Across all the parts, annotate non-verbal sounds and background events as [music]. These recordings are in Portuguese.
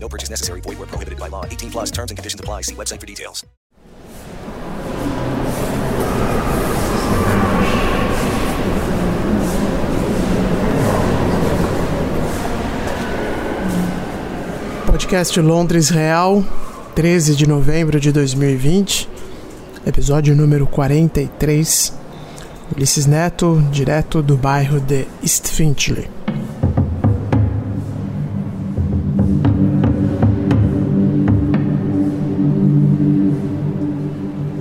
No purchase necessary. Void where prohibited by law. 18 plus terms and conditions apply. See website for details. Podcast Londres Real, 13 de novembro de 2020, episódio número 43. Ulisses Neto, direto do bairro de East Finchley.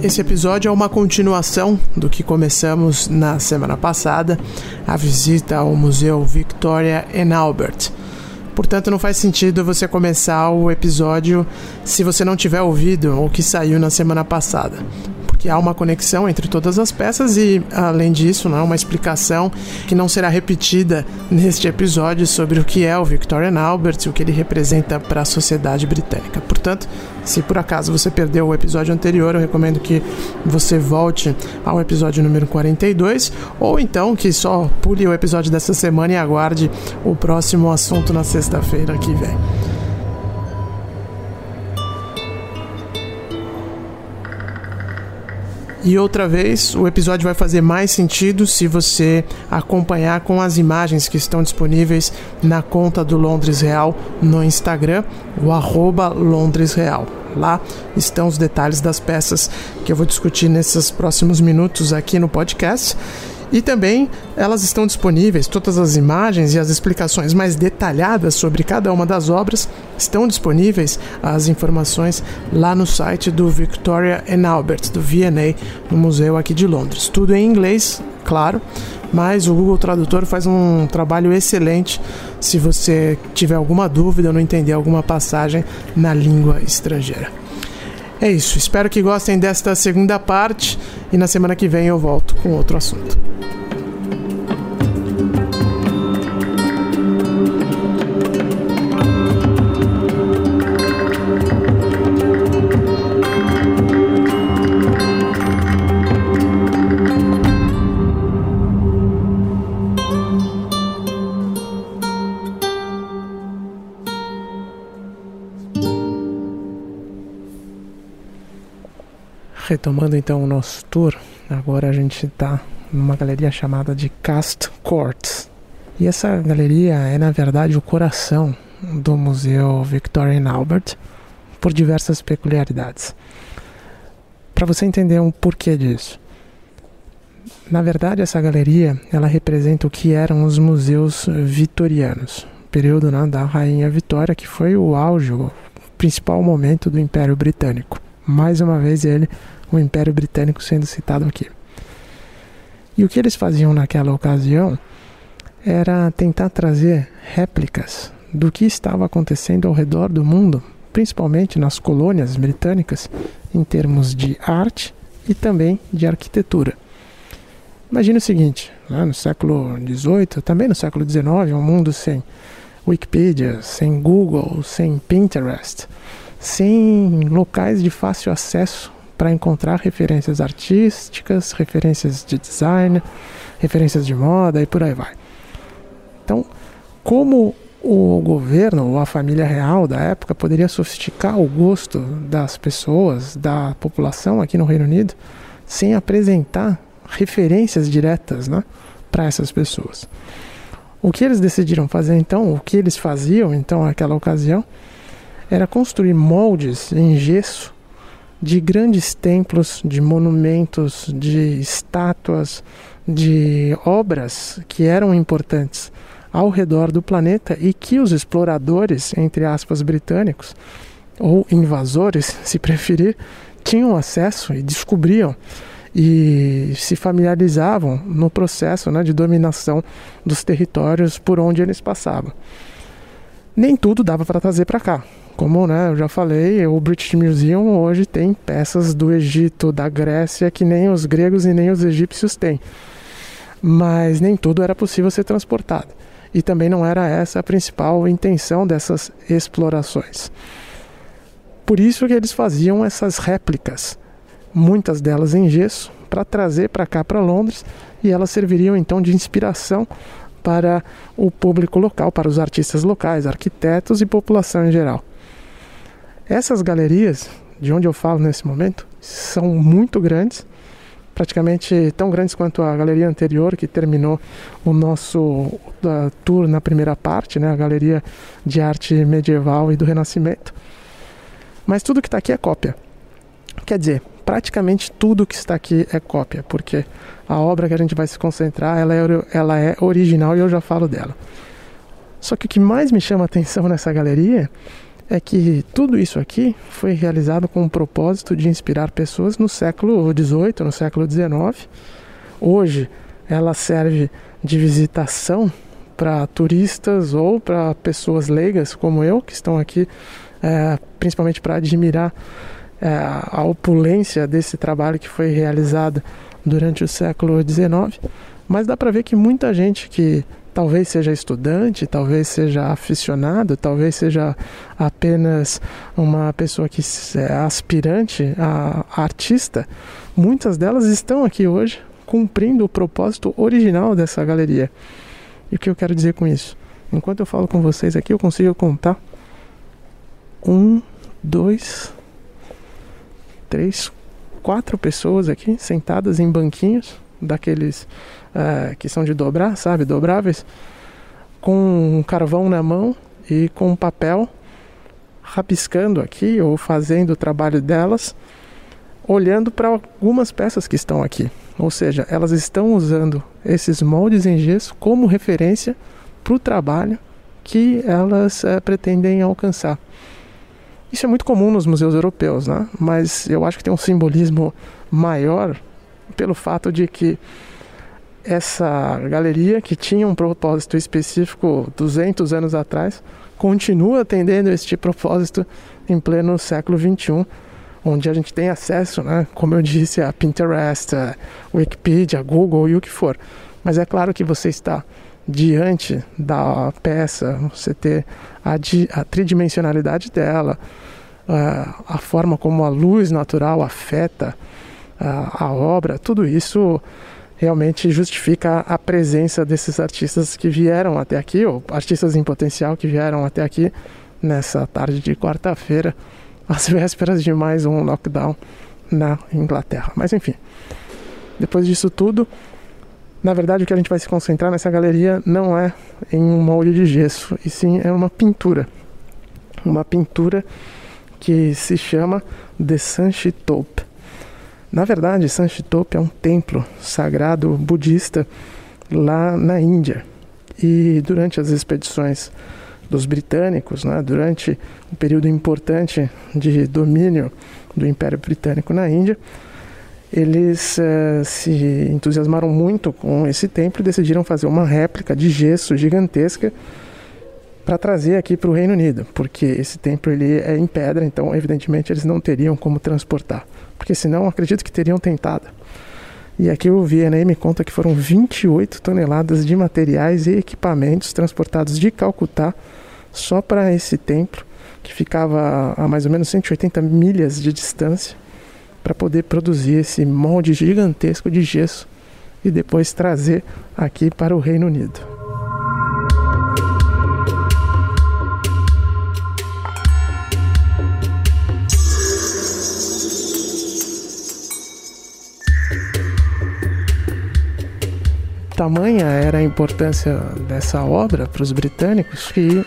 Esse episódio é uma continuação do que começamos na semana passada, a visita ao Museu Victoria and Albert. Portanto, não faz sentido você começar o episódio se você não tiver ouvido o que saiu na semana passada porque há uma conexão entre todas as peças e, além disso, não é uma explicação que não será repetida neste episódio sobre o que é o Victorian Albert e o que ele representa para a sociedade britânica. Portanto, se por acaso você perdeu o episódio anterior, eu recomendo que você volte ao episódio número 42 ou então que só pule o episódio dessa semana e aguarde o próximo assunto na sexta-feira que vem. E outra vez, o episódio vai fazer mais sentido se você acompanhar com as imagens que estão disponíveis na conta do Londres Real no Instagram, o arroba Londres Real. Lá estão os detalhes das peças que eu vou discutir nesses próximos minutos aqui no podcast. E também elas estão disponíveis, todas as imagens e as explicações mais detalhadas sobre cada uma das obras estão disponíveis as informações lá no site do Victoria and Albert, do V&A, no museu aqui de Londres. Tudo em inglês, claro, mas o Google Tradutor faz um trabalho excelente se você tiver alguma dúvida ou não entender alguma passagem na língua estrangeira. É isso, espero que gostem desta segunda parte e na semana que vem eu volto com outro assunto. Retomando então o nosso tour, agora a gente está numa galeria chamada de Cast Courts. E essa galeria é na verdade o coração do Museu Victoria and Albert por diversas peculiaridades. Para você entender um porquê disso. Na verdade, essa galeria ela representa o que eram os museus vitorianos, período né, da Rainha Vitória, que foi o auge, o principal momento do Império Britânico. Mais uma vez ele o Império Britânico sendo citado aqui. E o que eles faziam naquela ocasião era tentar trazer réplicas do que estava acontecendo ao redor do mundo, principalmente nas colônias britânicas, em termos de arte e também de arquitetura. Imagine o seguinte: né, no século XVIII, também no século XIX, um mundo sem Wikipedia, sem Google, sem Pinterest, sem locais de fácil acesso para encontrar referências artísticas, referências de design, referências de moda e por aí vai. Então, como o governo ou a família real da época poderia sofisticar o gosto das pessoas, da população aqui no Reino Unido, sem apresentar referências diretas né, para essas pessoas? O que eles decidiram fazer então, o que eles faziam então naquela ocasião, era construir moldes em gesso de grandes templos, de monumentos, de estátuas, de obras que eram importantes ao redor do planeta e que os exploradores, entre aspas, britânicos, ou invasores, [laughs] se preferir, tinham acesso e descobriam e se familiarizavam no processo né, de dominação dos territórios por onde eles passavam. Nem tudo dava para trazer para cá Como né, eu já falei, o British Museum hoje tem peças do Egito, da Grécia, que nem os gregos e nem os egípcios têm. Mas nem tudo era possível ser transportado. E também não era essa a principal intenção dessas explorações. Por isso que eles faziam essas réplicas, muitas delas em gesso, para trazer para cá para Londres e elas serviriam então de inspiração para o público local, para os artistas locais, arquitetos e população em geral. Essas galerias, de onde eu falo nesse momento, são muito grandes, praticamente tão grandes quanto a galeria anterior que terminou o nosso tour na primeira parte, né, a galeria de arte medieval e do Renascimento. Mas tudo que está aqui é cópia. Quer dizer, praticamente tudo que está aqui é cópia, porque a obra que a gente vai se concentrar, ela é, ela é original e eu já falo dela. Só que o que mais me chama a atenção nessa galeria é que tudo isso aqui foi realizado com o propósito de inspirar pessoas no século XVIII, no século XIX. Hoje ela serve de visitação para turistas ou para pessoas leigas como eu, que estão aqui é, principalmente para admirar é, a opulência desse trabalho que foi realizado durante o século XIX, mas dá para ver que muita gente que talvez seja estudante, talvez seja aficionado, talvez seja apenas uma pessoa que é aspirante a artista, muitas delas estão aqui hoje cumprindo o propósito original dessa galeria. E o que eu quero dizer com isso? Enquanto eu falo com vocês aqui, eu consigo contar um, dois, três, quatro pessoas aqui sentadas em banquinhos daqueles uh, que são de dobrar, sabe, dobráveis, com um carvão na mão e com um papel rabiscando aqui ou fazendo o trabalho delas, olhando para algumas peças que estão aqui. Ou seja, elas estão usando esses moldes em gesso como referência para o trabalho que elas uh, pretendem alcançar. Isso é muito comum nos museus europeus, né? mas eu acho que tem um simbolismo maior pelo fato de que essa galeria, que tinha um propósito específico 200 anos atrás, continua atendendo este propósito em pleno século 21, onde a gente tem acesso, né, como eu disse, a Pinterest, a Wikipedia, a Google e o que for. Mas é claro que você está diante da peça, você ter a, a tridimensionalidade dela, a, forma como a luz natural afeta a obra, tudo isso realmente justifica a presença desses artistas que vieram até aqui, ou artistas em potencial que vieram até aqui nessa tarde de quarta-feira, [laughs] às vésperas de mais um lockdown na Inglaterra. Mas enfim, depois disso tudo, na verdade, o que a gente vai se concentrar nessa galeria não é em um molde de gesso, e sim é uma pintura. Uma pintura que se chama The Sanchitop. Na verdade, Sanchitop é um templo sagrado budista lá na Índia. E durante as expedições dos britânicos, né, durante um período importante de domínio do Império Britânico na Índia, eles uh, se entusiasmaram muito com esse templo e decidiram fazer uma réplica de gesso gigantesca para trazer aqui para o Reino Unido, porque esse templo ele é em pedra, então evidentemente eles não teriam como transportar, porque senão acredito que teriam tentado. E aqui o me conta que foram 28 toneladas de materiais e equipamentos transportados de Calcutá só para esse templo, que ficava a mais ou menos 180 milhas de distância para poder produzir esse molde gigantesco de gesso e depois trazer aqui para o Reino Unido. Tamanha era a importância dessa obra para os britânicos que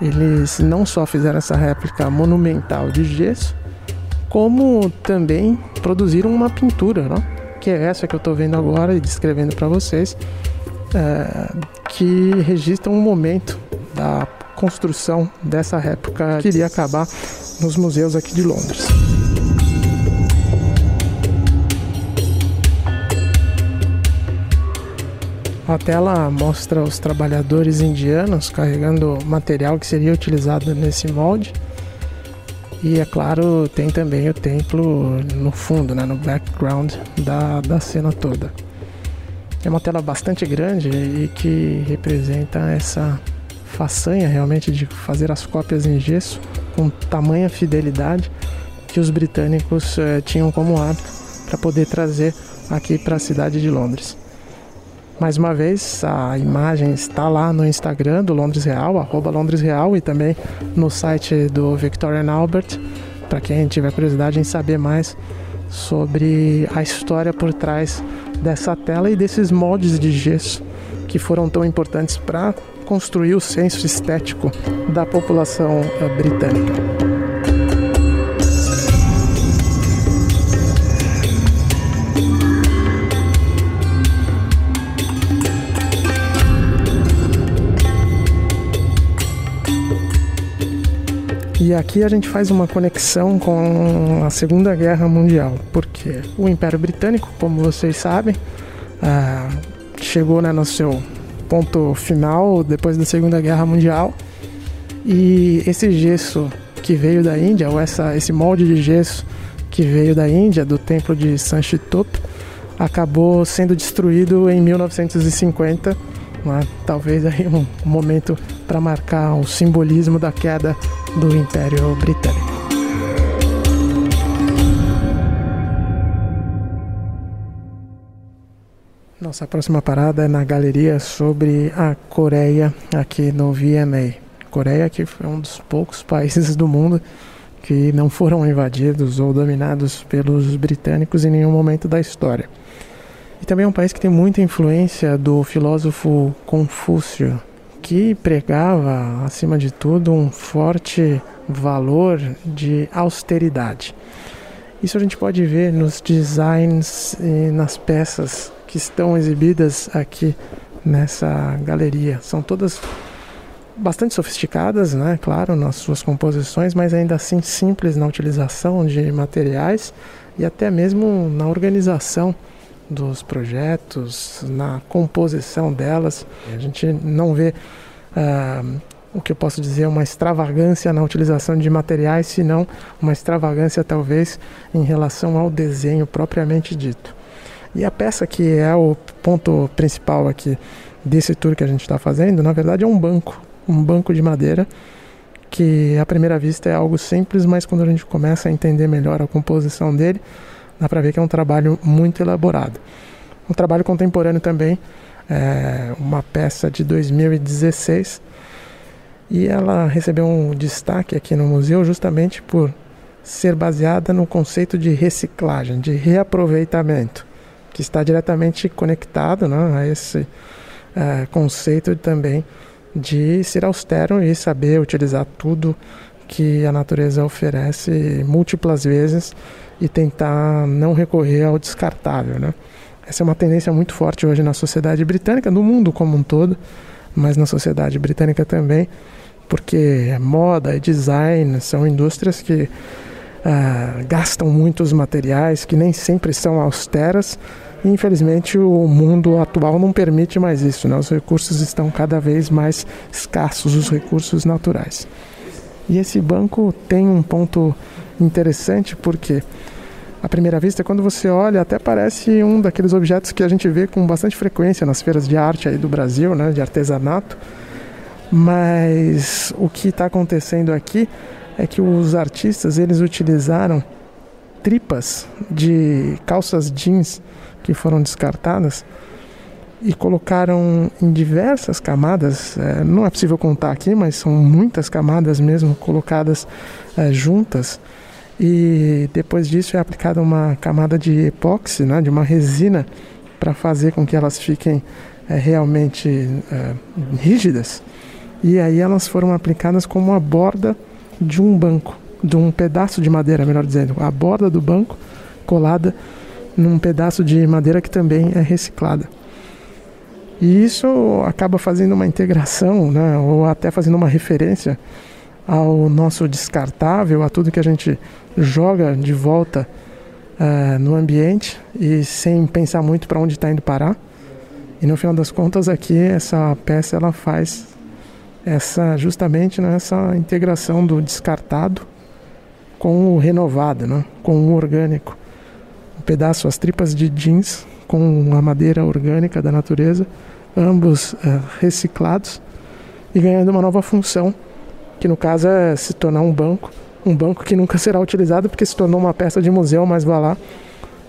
eles não só fizeram essa réplica monumental de gesso, como também produziram uma pintura, que é essa que eu estou vendo agora e descrevendo para vocês, é, que registra um momento da construção dessa réplica que iria acabar nos museus aqui de Londres. A tela mostra os trabalhadores indianos carregando material que seria utilizado nesse molde E é claro, tem também o templo no fundo, né, no background da, da cena toda. É uma tela bastante grande e que representa essa façanha realmente de fazer as cópias em gesso com tamanha fidelidade que os britânicos eh, tinham como hábito para poder trazer aqui para a cidade de Londres. Mais uma vez, a imagem está lá no Instagram do Londres Real, arroba Londres Real, e também no site do Victorian Albert, para quem tiver curiosidade em saber mais sobre a história por trás dessa tela e desses moldes de gesso que foram tão importantes para construir o senso estético da população eh, britânica. E aqui a gente faz uma conexão com a Segunda Guerra Mundial, porque o Império Britânico, como vocês sabem, ah, chegou né, no seu ponto final depois da Segunda Guerra Mundial e esse gesso que veio da Índia, ou essa, esse molde de gesso que veio da Índia, do templo de Sanchitup, acabou sendo destruído em 1950 né? talvez aí um momento para marcar o simbolismo da queda do Império Britânico. Nossa próxima parada é na galeria sobre a Coreia, aqui no VMA. Coreia que foi um dos poucos países do mundo que não foram invadidos ou dominados pelos britânicos em nenhum momento da história. E também é um país que tem muita influência do filósofo Confúcio, que pregava, acima de tudo, um forte valor de austeridade. Isso a gente pode ver nos designs e nas peças que estão exibidas aqui nessa galeria. São todas bastante sofisticadas, né? Claro, nas suas composições, mas ainda assim simples na utilização de materiais e até mesmo na organização dos projetos, na composição delas. A gente não vê uh, o que eu posso dizer uma extravagância na utilização de materiais, senão uma extravagância talvez em relação ao desenho propriamente dito. E a peça que é o ponto principal aqui desse tour que a gente está fazendo, na verdade é um banco, um banco de madeira que à primeira vista é algo simples, mas quando a gente começa a entender melhor a composição dele, dá para ver que é um trabalho muito elaborado. Um trabalho contemporâneo também, é uma peça de 2016 e ela recebeu um destaque aqui no museu justamente por ser baseada no conceito de reciclagem, de reaproveitamento, que está diretamente conectado né, a esse é, conceito também de ser austero e saber utilizar tudo que a natureza oferece múltiplas vezes e tentar não recorrer ao descartável, né? Essa é uma tendência muito forte hoje na sociedade britânica, no mundo como um todo, mas na sociedade britânica também, porque moda e design são indústrias que ah, gastam muitos materiais que nem sempre são austeras. E, infelizmente, o mundo atual não permite mais isso. Né? Os recursos estão cada vez mais escassos, os recursos naturais. E esse banco tem um ponto interessante porque à primeira vista, quando você olha, até parece um daqueles objetos que a gente vê com bastante frequência nas feiras de arte aí do Brasil, né, de artesanato. Mas o que está acontecendo aqui é que os artistas eles utilizaram tripas de calças jeans que foram descartadas e colocaram em diversas camadas, é, não é possível contar aqui, mas são muitas camadas mesmo colocadas é, juntas. E depois disso é aplicada uma camada de epóxi, né, de uma resina, para fazer com que elas fiquem é, realmente é, rígidas. E aí elas foram aplicadas como a borda de um banco, de um pedaço de madeira, melhor dizendo, a borda do banco colada num pedaço de madeira que também é reciclada. E isso acaba fazendo uma integração, né, ou até fazendo uma referência ao nosso descartável, a tudo que a gente joga de volta uh, no ambiente e sem pensar muito para onde está indo parar. E no final das contas aqui essa peça ela faz essa justamente nessa integração do descartado com o renovado, né? com o orgânico. Um pedaço, as tripas de jeans com a madeira orgânica da natureza, ambos uh, reciclados e ganhando uma nova função, que no caso é se tornar um banco, um banco que nunca será utilizado porque se tornou uma peça de museu, mas vai lá,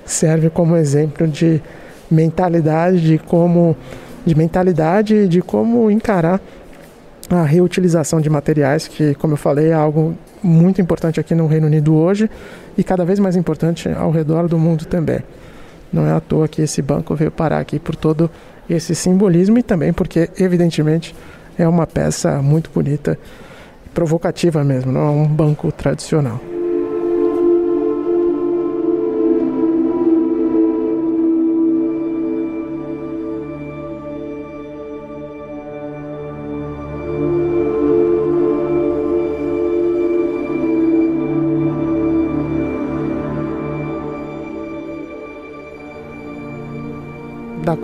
serve como exemplo de mentalidade, de como de mentalidade de como encarar a reutilização de materiais, que, como eu falei, é algo muito importante aqui no Reino Unido hoje e cada vez mais importante ao redor do mundo também. Não é à toa que esse banco veio parar aqui por todo esse simbolismo e também porque, evidentemente, é uma peça muito bonita, provocativa mesmo, não é um banco tradicional.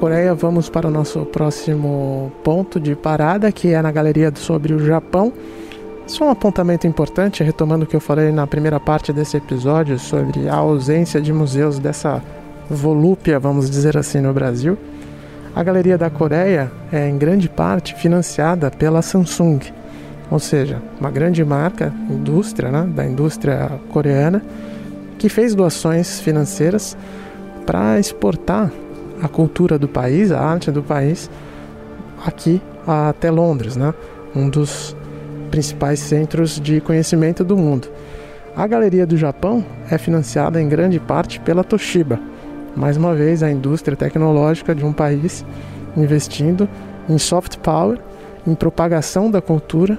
Coreia, vamos para o nosso próximo ponto de parada, que é na galeria sobre o Japão. Só um apontamento importante, retomando o que eu falei na primeira parte desse episódio sobre a ausência de museus dessa volúpia, vamos dizer assim, no Brasil. A Galeria da Coreia é em grande parte financiada pela Samsung, ou seja, uma grande marca, indústria, né, da indústria coreana, que fez doações financeiras para exportar a cultura do país, a arte do país, aqui até Londres, né? um dos principais centros de conhecimento do mundo. A Galeria do Japão é financiada em grande parte pela Toshiba, mais uma vez a indústria tecnológica de um país investindo em soft power, em propagação da cultura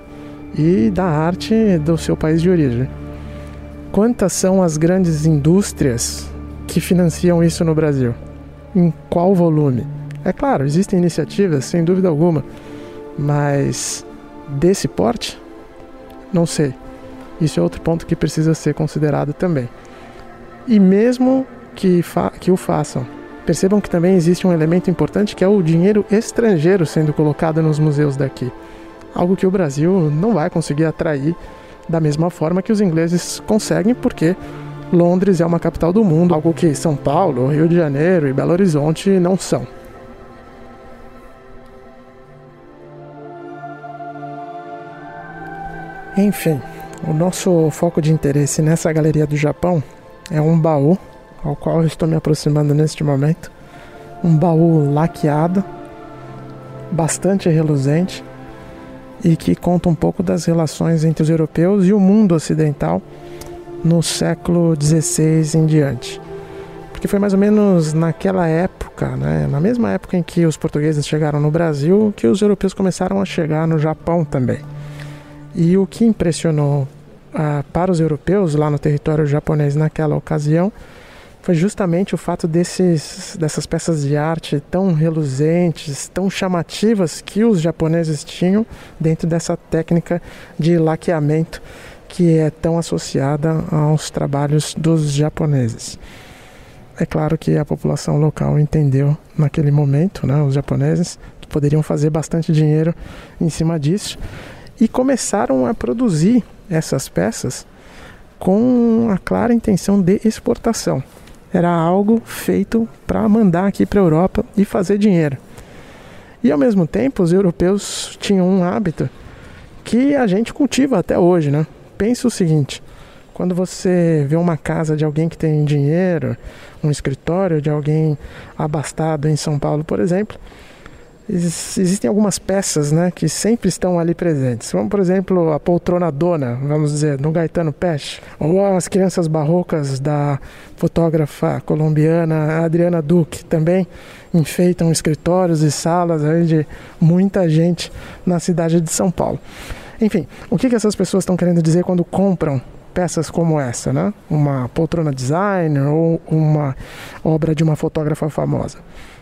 e da arte do seu país de origem. Quantas são as grandes indústrias que financiam isso no Brasil? Em qual volume. É claro, existem iniciativas, sem dúvida alguma, mas desse porte, não sei. Isso é outro ponto que precisa ser considerado também. E mesmo que, que o façam, percebam que também existe um elemento importante que é o dinheiro estrangeiro sendo colocado nos museus daqui. Algo que o Brasil não vai conseguir atrair da mesma forma que os ingleses conseguem, porque Londres é uma capital do mundo, algo que São Paulo, Rio de Janeiro e Belo Horizonte não são. Enfim, o nosso foco de interesse nessa galeria do Japão é um baú ao qual eu estou me aproximando neste momento. Um baú laqueado, bastante reluzente e que conta um pouco das relações entre os europeus e o mundo ocidental no século XVI em diante. Porque foi mais ou menos naquela época, né, na mesma época em que os portugueses chegaram no Brasil, que os europeus começaram a chegar no Japão também. E o que impressionou ah, para os europeus lá no território japonês naquela ocasião foi justamente o fato desses, dessas peças de arte tão reluzentes, tão chamativas que os japoneses tinham dentro dessa técnica de laqueamento que é tão associada aos trabalhos dos japoneses. É claro que a população local entendeu naquele momento, né, os japoneses, poderiam fazer bastante dinheiro em cima disso e começaram a produzir essas peças com a clara intenção de exportação. Era algo feito para mandar aqui para a Europa e fazer dinheiro. E ao mesmo tempo, os europeus tinham um hábito que a gente cultiva até hoje, né? Pensa o seguinte: quando você vê uma casa de alguém que tem dinheiro, um escritório de alguém abastado em São Paulo, por exemplo, existem algumas peças né, que sempre estão ali presentes. Como, por exemplo, a poltrona dona, vamos dizer, no Gaetano Peste, ou as crianças barrocas da fotógrafa colombiana Adriana Duque, também enfeitam escritórios e salas de muita gente na cidade de São Paulo. Enfim, o que, que essas pessoas estão querendo dizer quando compram peças como essa, né? Uma poltrona designer ou uma obra de uma fotógrafa famosa.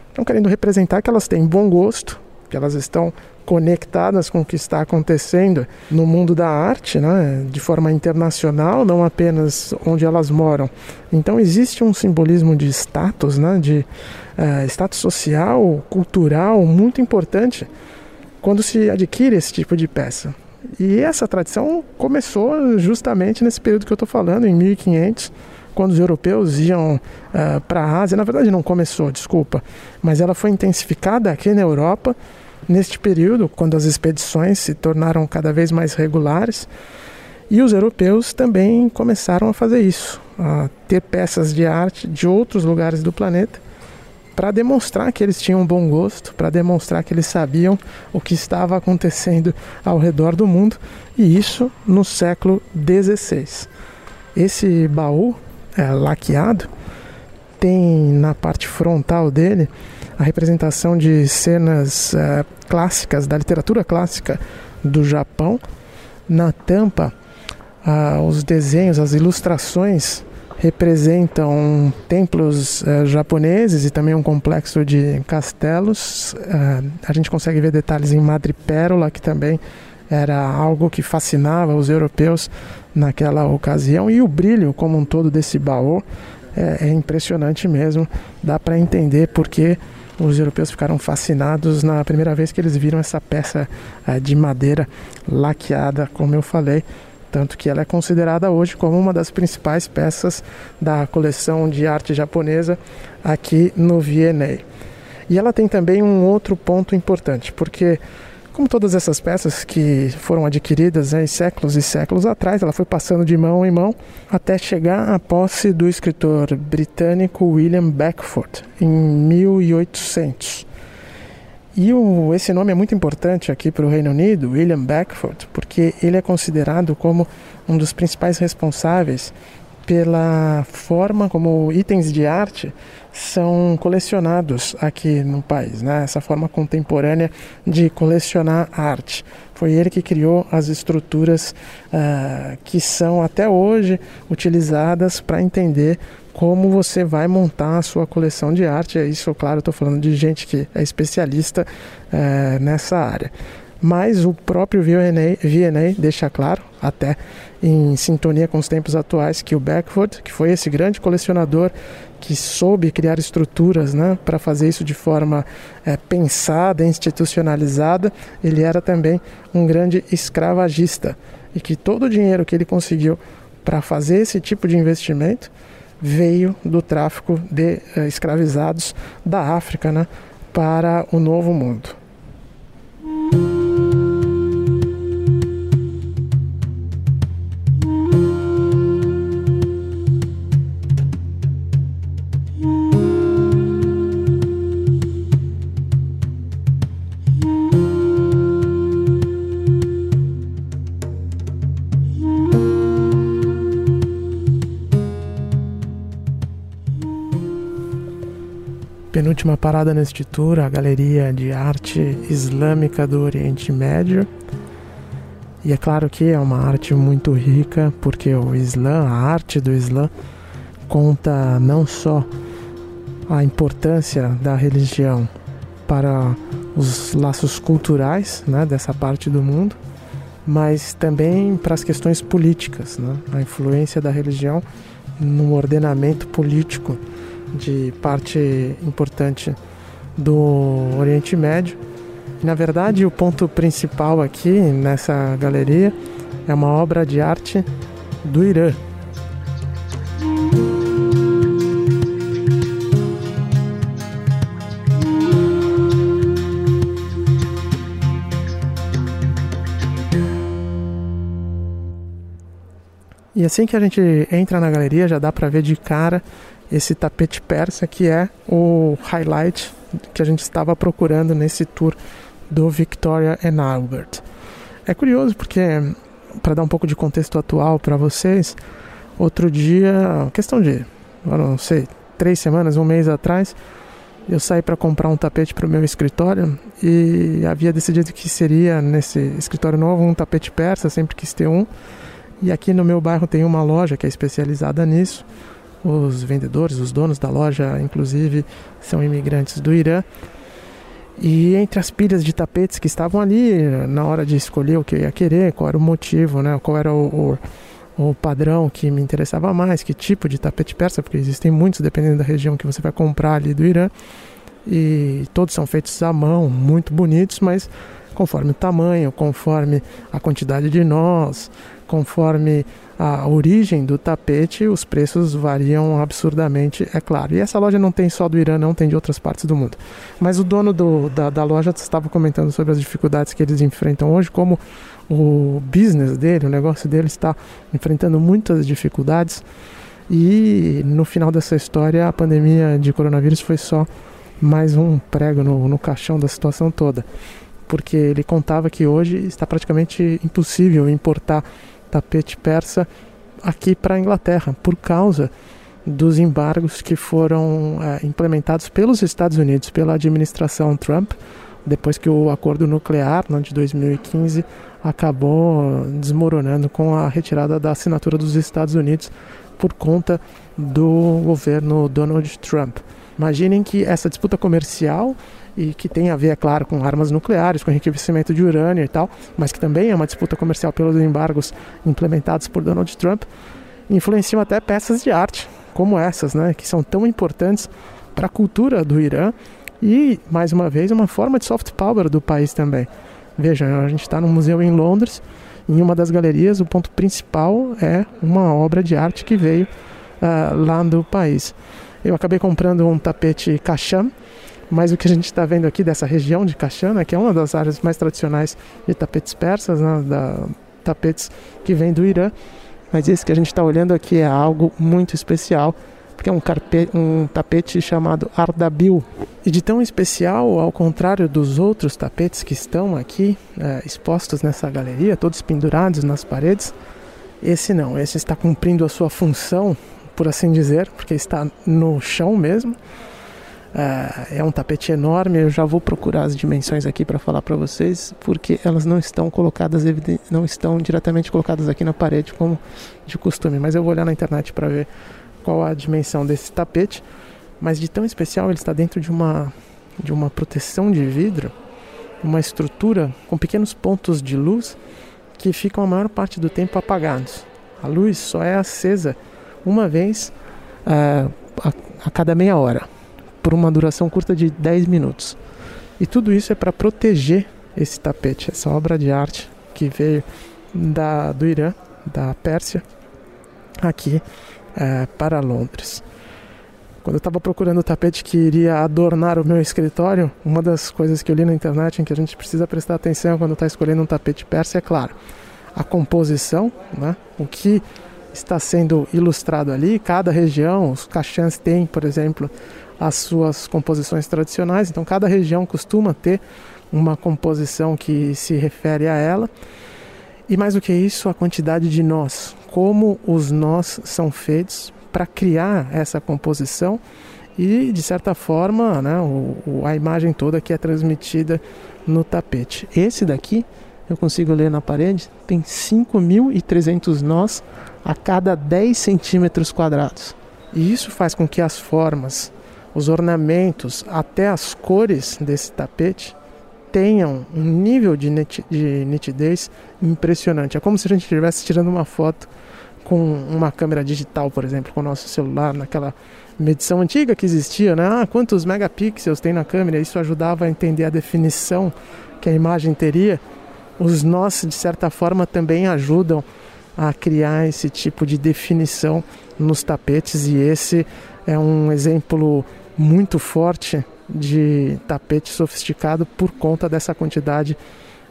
Estão querendo representar que elas têm bom gosto, que elas estão conectadas com o que está acontecendo no mundo da arte, né, de forma internacional, não apenas onde elas moram. Então existe um simbolismo de status, né, de uh, status social, cultural muito importante quando se adquire esse tipo de peça E essa tradição começou justamente nesse período que eu estou falando, em 1500, quando os europeus iam uh, para a Ásia. Na verdade, não começou, desculpa, mas ela foi intensificada aqui na Europa neste período, quando as expedições se tornaram cada vez mais regulares. E os europeus também começaram a fazer isso, a ter peças de arte de outros lugares do planeta para demonstrar que eles tinham bom gosto, para demonstrar que eles sabiam o que estava acontecendo ao redor do mundo, e isso no século XVI. Esse baú é, laqueado tem na parte frontal dele a representação de cenas é, clássicas da literatura clássica do Japão. Na tampa, ah, os desenhos, as ilustrações representam templos uh, japoneses e também um complexo de castelos. Uh, a gente consegue ver detalhes em madrepérola, que também era algo que fascinava os europeus naquela ocasião. E o brilho como um todo desse baú é, é impressionante mesmo. Dá para entender porque os europeus ficaram fascinados na primeira vez que eles viram essa peça de madeira laqueada, como eu falei tanto que ela é considerada hoje como uma das principais peças da coleção de arte japonesa aqui no V&A. E ela tem também um outro ponto importante, porque como todas essas peças que foram adquiridas em séculos e séculos atrás, ela foi passando de mão em mão até chegar à posse do escritor britânico William Beckford em 1800. E o, esse nome é muito importante aqui para o Reino Unido, William Beckford, porque ele é considerado como um dos principais responsáveis pela forma como itens de arte são colecionados aqui no país, né? essa forma contemporânea de colecionar arte. Foi ele que criou as estruturas uh, que são até hoje utilizadas para entender como você vai montar a sua coleção de arte. É isso, claro, estou falando de gente que é especialista é, nessa área. Mas o próprio V&A deixa claro, até em sintonia com os tempos atuais, que o Beckford, que foi esse grande colecionador que soube criar estruturas né, para fazer isso de forma é, pensada, institucionalizada, ele era também um grande escravagista e que todo o dinheiro que ele conseguiu para fazer esse tipo de investimento veio do tráfico de uh, escravizados da África né, para o Novo Mundo. Penúltima parada neste tour, a Galeria de Arte Islâmica do Oriente Médio. E é claro que é uma arte muito rica, porque o Islã, a arte do Islã, conta não só a importância da religião para os laços culturais né, dessa parte do mundo, mas também para as questões políticas, né, a influência da religião no ordenamento político de parte importante do Oriente Médio. Na verdade, o ponto principal aqui nessa galeria é uma obra de arte do Irã. E assim que a gente entra na galeria, já dá para ver de cara esse tapete persa que é o highlight que a gente estava procurando nesse tour do Victoria and Albert. É curioso porque para dar um pouco de contexto atual para vocês, outro dia, questão de, não sei, três semanas, um mês atrás, eu saí para comprar um tapete para o meu escritório e havia decidido que seria nesse escritório novo um tapete persa, sempre quis ter um. E aqui no meu bairro tem uma loja que é especializada nisso. Os vendedores, os donos da loja, inclusive, são imigrantes do Irã. E entre as pilhas de tapetes que estavam ali, na hora de escolher o que eu ia querer, qual era o motivo, né? qual era o, o, o padrão que me interessava mais, que tipo de tapete persa, porque existem muitos dependendo da região que você vai comprar ali do Irã. E todos são feitos à mão, muito bonitos, mas conforme o tamanho, conforme a quantidade de nós, conforme a origem do tapete, os preços variam absurdamente, é claro. E essa loja não tem só do Irã, não tem de outras partes do mundo. Mas o dono do, da, da loja estava comentando sobre as dificuldades que eles enfrentam hoje, como o business dele, o negócio dele está enfrentando muitas dificuldades. E no final dessa história, a pandemia de coronavírus foi só mais um prego no, no caixão da situação toda. Porque ele contava que hoje está praticamente impossível importar tapete persa aqui para a Inglaterra por causa dos embargos que foram é, implementados pelos Estados Unidos, pela administração Trump, depois que o acordo nuclear né, de 2015 acabou desmoronando com a retirada da assinatura dos Estados Unidos por conta do governo Donald Trump. Imaginem que essa disputa comercial e que tem a ver, é claro, com armas nucleares, com enriquecimento de urânio e tal, mas que também é uma disputa comercial pelos embargos implementados por Donald Trump, influenciam até peças de arte como essas, né, que são tão importantes para a cultura do Irã e, mais uma vez, uma forma de soft power do país também. Veja, a gente está num museu em Londres, em uma das galerias, o ponto principal é uma obra de arte que veio uh, lá do país. Eu acabei comprando um tapete Kasham, mas o que a gente está vendo aqui dessa região de né, que é uma das áreas mais tradicionais de tapetes persas, né, da, tapetes que vem do Irã, mas esse que a gente está olhando aqui é algo muito especial, porque é um, carpe, um tapete chamado Ardabil. E de tão especial, ao contrário dos outros tapetes que estão aqui é, expostos nessa galeria, todos pendurados nas paredes, esse não, esse está cumprindo a sua função, por assim dizer, porque está no chão mesmo é, é um tapete enorme, eu já vou procurar as dimensões aqui para falar para vocês, porque elas não estão colocadas, não estão diretamente colocadas aqui na parede como de costume, mas eu vou olhar na internet para ver qual a dimensão desse tapete. Mas de tão especial, ele está dentro de uma de uma proteção de vidro, uma estrutura com pequenos pontos de luz que ficam a maior parte do tempo apagados. A luz só é acesa uma vez uh, a, a cada meia hora por uma duração curta de 10 minutos. E tudo isso é para proteger esse tapete, essa obra de arte que veio da, do Irã, da Pérsia, aqui é, para Londres. Quando eu estava procurando o tapete que iria adornar o meu escritório, uma das coisas que eu li na internet em que a gente precisa prestar atenção quando está escolhendo um tapete persa é, claro, a composição, né? o que está sendo ilustrado ali. Cada região, os caixãs têm, por exemplo, as suas composições tradicionais. Então, cada região costuma ter uma composição que se refere a ela. E mais do que isso, a quantidade de nós, como os nós são feitos para criar essa composição e, de certa forma, né, o, a imagem toda que é transmitida no tapete. Esse daqui, eu consigo ler na parede, tem 5.300 nós a cada 10 centímetros quadrados. E isso faz com que as formas os ornamentos, até as cores desse tapete tenham um nível de, nitidez impressionante. É como se a gente estivesse tirando uma foto com uma câmera digital, por exemplo, com o nosso celular, naquela medição antiga que existia, né? Ah, quantos megapixels tem na câmera? Isso ajudava a entender a definição que a imagem teria. Os nós, de certa forma, também ajudam a criar esse tipo de definição nos tapetes e esse é um exemplo muito forte de tapete sofisticado por conta dessa quantidade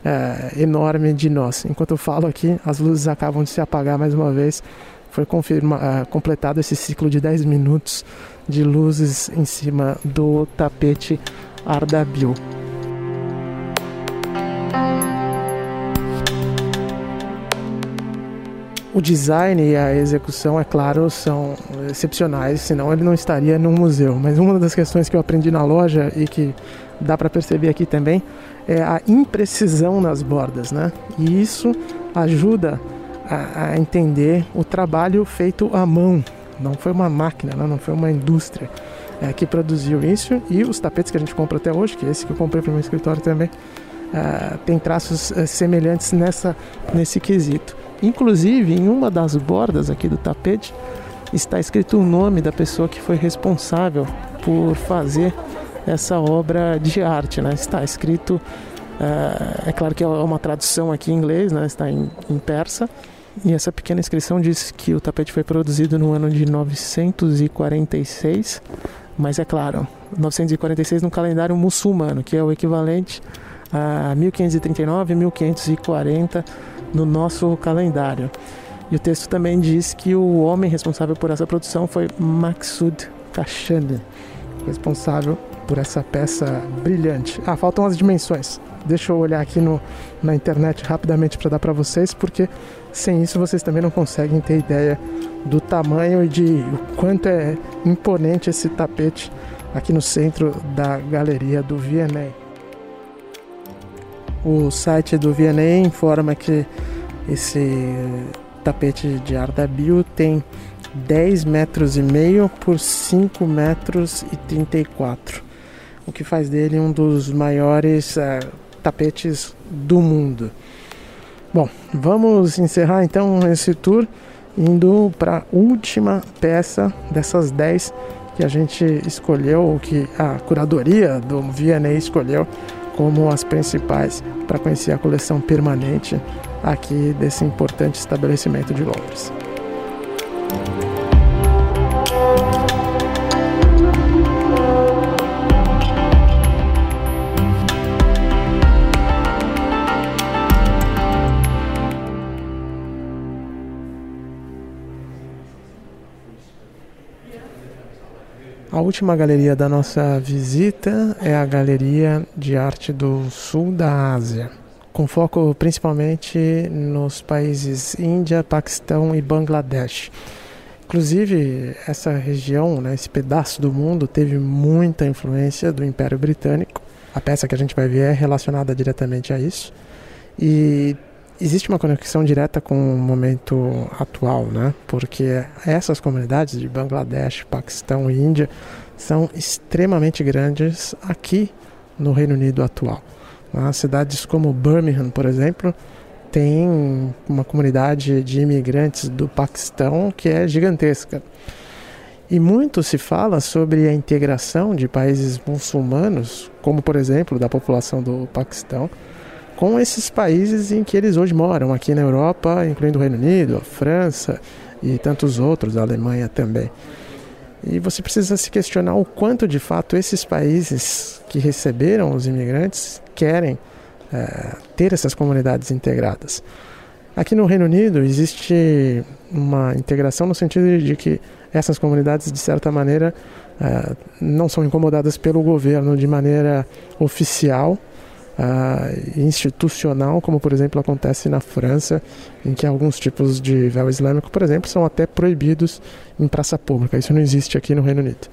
é, enorme de nós. Enquanto eu falo aqui, as luzes acabam de se apagar mais uma vez. Foi confirma, é, completado esse ciclo de 10 minutos de luzes em cima do tapete Ardabil. O design e a execução, é claro, são excepcionais, senão ele não estaria num museu. Mas uma das questões que eu aprendi na loja e que dá para perceber aqui também é a imprecisão nas bordas, né? E isso ajuda a, a entender o trabalho feito à mão. Não foi uma máquina, né? não foi uma indústria é, que produziu isso. E os tapetes que a gente compra até hoje, que é esse que eu comprei para o meu escritório também, é, tem traços é, semelhantes nessa, nesse quesito. Inclusive, em uma das bordas aqui do tapete está escrito o nome da pessoa que foi responsável por fazer essa obra de arte. Né? Está escrito É, é claro que é uma tradução aqui em inglês, né? está em, em persa. E essa pequena inscrição diz que o tapete foi produzido no ano de 946, mas é claro, 946 no calendário muçulmano, que é o equivalente a 1539 e 1540 no nosso calendário. E o texto também diz que o homem responsável por essa produção foi Maksud Kashani, responsável por essa peça brilhante. Ah, faltam as dimensões. Deixa eu olhar aqui no, na internet rapidamente para dar para vocês, porque sem isso vocês também não conseguem ter ideia do tamanho e de o quanto é imponente esse tapete aqui no centro da galeria do V&A. O site do V&A informa que esse tapete de Ardabil tem 10 metros e meio por 5 metros e 34, o que faz dele um dos maiores uh, tapetes do mundo. Bom, vamos encerrar então esse tour indo para a última peça dessas 10 que a gente escolheu, que a curadoria do V&A escolheu como as principais para conhecer a coleção permanente aqui desse importante estabelecimento de Londres. A última galeria da nossa visita é a Galeria de Arte do Sul da Ásia, com foco principalmente nos países Índia, Paquistão e Bangladesh. Inclusive, essa região, né, esse pedaço do mundo, teve muita influência do Império Britânico. A peça que a gente vai ver é relacionada diretamente a isso. E existe uma conexão direta com o momento atual, né? Porque essas comunidades de Bangladesh, Paquistão e Índia são extremamente grandes aqui no Reino Unido atual. As cidades como Birmingham, por exemplo, tem uma comunidade de imigrantes do Paquistão que é gigantesca. E muito se fala sobre a integração de países muçulmanos, como por exemplo da população do Paquistão, com esses países em que eles hoje moram, aqui na Europa, incluindo o Reino Unido, a França e tantos outros, a Alemanha também. E você precisa se questionar o quanto de fato esses países que receberam os imigrantes querem é, ter essas comunidades integradas. Aqui no Reino Unido existe uma integração no sentido de que essas comunidades, de certa maneira, é, não são incomodadas pelo governo de maneira oficial uh, institucional, como por exemplo acontece na França, em que alguns tipos de véu islâmico, por exemplo, são até proibidos em praça pública. Isso não existe aqui no Reino Unido.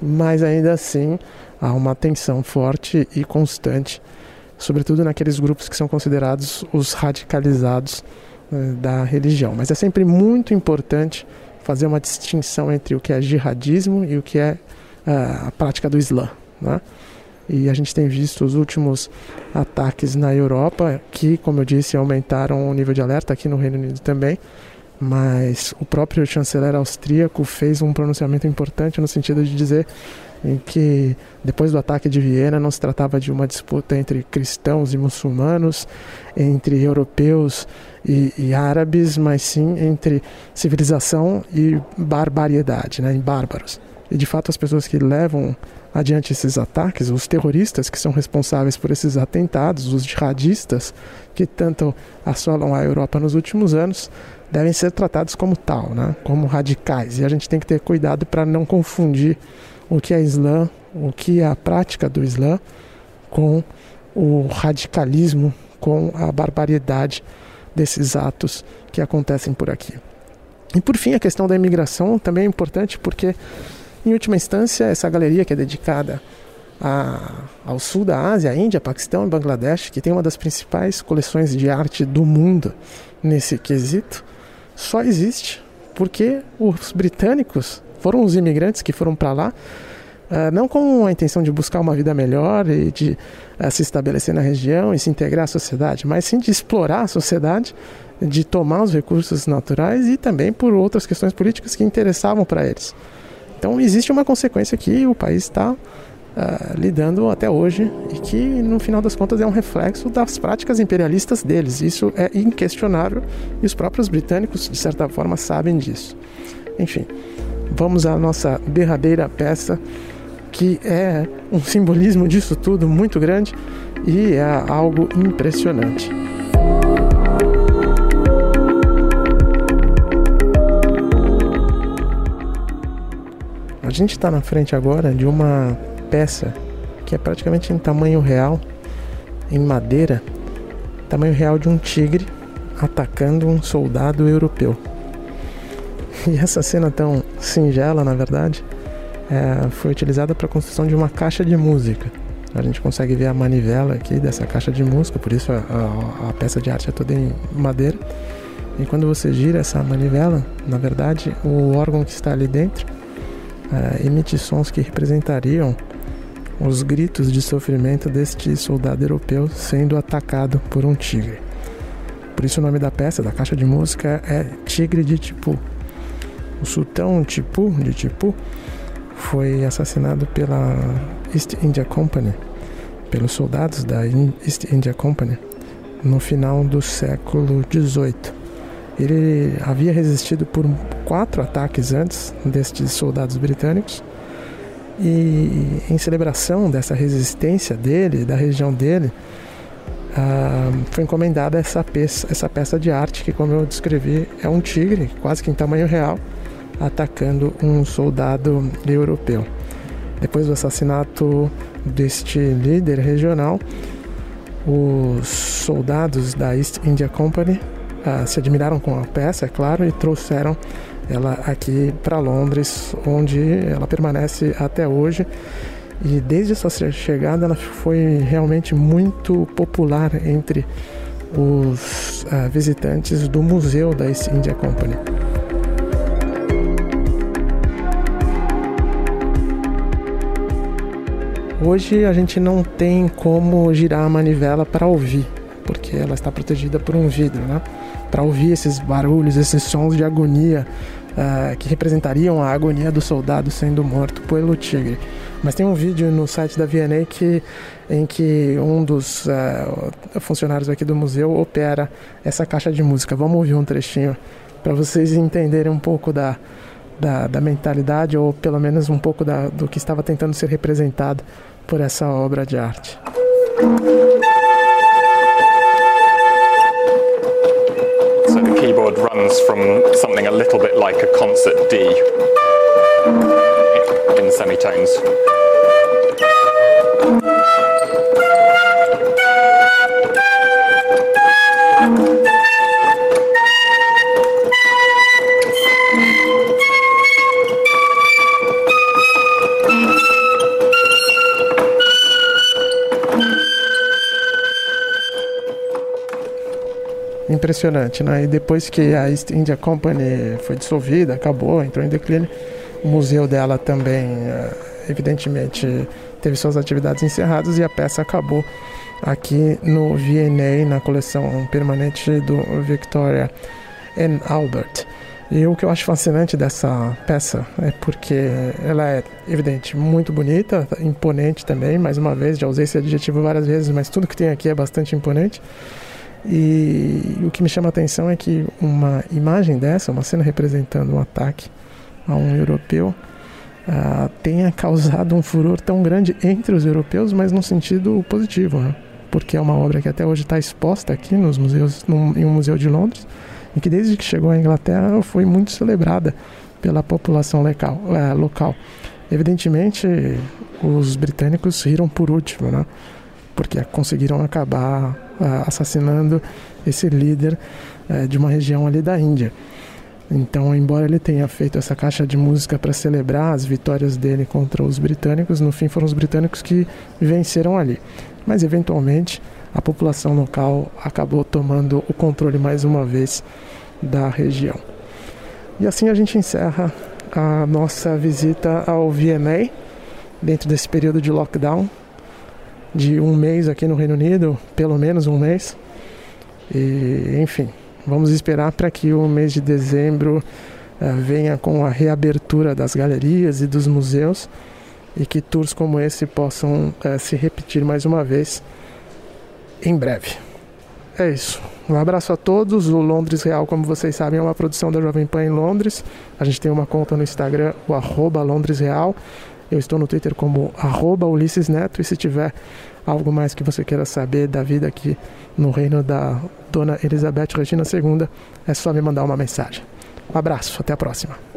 Mas ainda assim há uma tensão forte e constante, sobretudo naqueles grupos que são considerados os radicalizados uh, da religião. Mas é sempre muito importante fazer uma distinção entre o que é jihadismo e o que é uh, a prática do Islã. Né? E a gente tem visto os últimos ataques na Europa, que, como eu disse, aumentaram o nível de alerta aqui no Reino Unido também. Mas o próprio chanceler austríaco fez um pronunciamento importante no sentido de dizer em que depois do ataque de Viena não se tratava de uma disputa entre cristãos e muçulmanos, entre europeus e, e árabes, mas sim entre civilização e barbaridade, né, em bárbaros. E de fato as pessoas que levam adiante esses ataques, os terroristas que são responsáveis por esses atentados, os jihadistas que tanto assolam a Europa nos últimos anos, devem ser tratados como tal, né? como radicais. E a gente tem que ter cuidado para não confundir o que é Islã, o que é a prática do Islã, com o radicalismo, com a barbaridade desses atos que acontecem por aqui. E por fim, a questão da imigração também é importante porque em última instância, essa galeria que é dedicada a, ao sul da Ásia, Índia, Paquistão e Bangladesh, que tem uma das principais coleções de arte do mundo nesse quesito, só existe porque os britânicos foram os imigrantes que foram para lá, uh, não com a intenção de buscar uma vida melhor e de uh, se estabelecer na região e se integrar à sociedade, mas sim de explorar a sociedade, de tomar os recursos naturais e também por outras questões políticas que interessavam para eles. Então existe uma consequência que o país está uh, lidando até hoje e que, no final das contas, é um reflexo das práticas imperialistas deles. Isso é inquestionável e os próprios britânicos, de certa forma, sabem disso. Enfim, vamos à nossa derradeira peça, que é um simbolismo disso tudo muito grande e é algo impressionante. A gente está na frente agora de uma peça que é praticamente em tamanho real, em madeira, tamanho real de um tigre atacando um soldado europeu. E essa cena tão singela, na verdade, é, foi utilizada para a construção de uma caixa de música. A gente consegue ver a manivela aqui dessa caixa de música, por isso a, a, a peça de arte é toda em madeira. E quando você gira essa manivela, na verdade, o órgão que está ali dentro é, emite sons que representariam os gritos de sofrimento deste soldado europeu sendo atacado por um tigre. Por isso o nome da peça, da caixa de música, é Tigre de Tipu. O sultão Tipu, de Tipu, foi assassinado pela East India Company, pelos soldados da East India Company, no final do século XVIII. Ele havia resistido por quatro ataques antes destes soldados britânicos e em celebração dessa resistência dele, da região dele, uh, foi encomendada essa peça, essa peça de arte que, como eu descrevi, é um tigre, quase que em tamanho real, atacando um soldado europeu. Depois do assassinato deste líder regional, os soldados da East India Company uh, se admiraram com a peça, é claro, e trouxeram ela aqui para Londres, onde ela permanece até hoje. E desde sua chegada, ela foi realmente muito popular entre os uh, visitantes do museu da East India Company. Hoje a gente não tem como girar a manivela para ouvir, porque ela está protegida por um vidro, né? Para ouvir esses barulhos, esses sons de agonia uh, que representariam a agonia do soldado sendo morto pelo tigre. Mas tem um vídeo no site da VNA que, em que um dos uh, funcionários aqui do museu opera essa caixa de música. Vamos ouvir um trechinho para vocês entenderem um pouco da, da, da, mentalidade ou pelo menos um pouco da, do que estava tentando ser representado por essa obra de arte. Keyboard runs from something a little bit like a concert D in semitones. Impressionante, né? E depois que a East India Company foi dissolvida, acabou, entrou em declínio, o museu dela também, eh, evidentemente, teve suas atividades encerradas e a peça acabou aqui no V&A, na coleção permanente do Victoria and Albert. E o que eu acho fascinante dessa peça é porque ela é, evidente, muito bonita, imponente também. Mais uma vez, já usei esse adjetivo várias vezes, mas tudo que tem aqui é bastante imponente. E o que me chama a atenção é que uma imagem dessa, uma cena representando um ataque a um europeu, uh, tenha causado um furor tão grande entre os europeus, mas no sentido positivo, né? porque é uma obra que até hoje está exposta aqui nos museus, no, em um museu de Londres, e que desde que chegou à Inglaterra foi muito celebrada pela população local. Uh, local. Evidentemente, os britânicos riram por último, né? porque conseguiram acabar assassinando esse líder uh, de uma região ali da Índia. Então, embora ele tenha feito essa caixa de música para celebrar as vitórias dele contra os britânicos, no fim foram os britânicos que venceram ali. Mas, eventualmente, a população local acabou tomando o controle mais uma vez da região. E assim a gente encerra a nossa visita ao VMA dentro desse período de lockdown de um mês aqui no Reino Unido, pelo menos um mês. E, enfim, vamos esperar para que o mês de dezembro uh, venha com a reabertura das galerias e dos museus e que tours como esse possam é, se repetir mais uma vez em breve. É isso. Um abraço a todos. O Londres Real, como vocês sabem, é uma produção da Jovem Pan em Londres. A gente tem uma conta no Instagram, o arroba Londres Real. Eu estou no Twitter como arroba Ulisses Neto. E se tiver algo mais que você queira saber da vida aqui no reino da Dona Elizabeth Regina II, é só me mandar uma mensagem. Um abraço, até a próxima.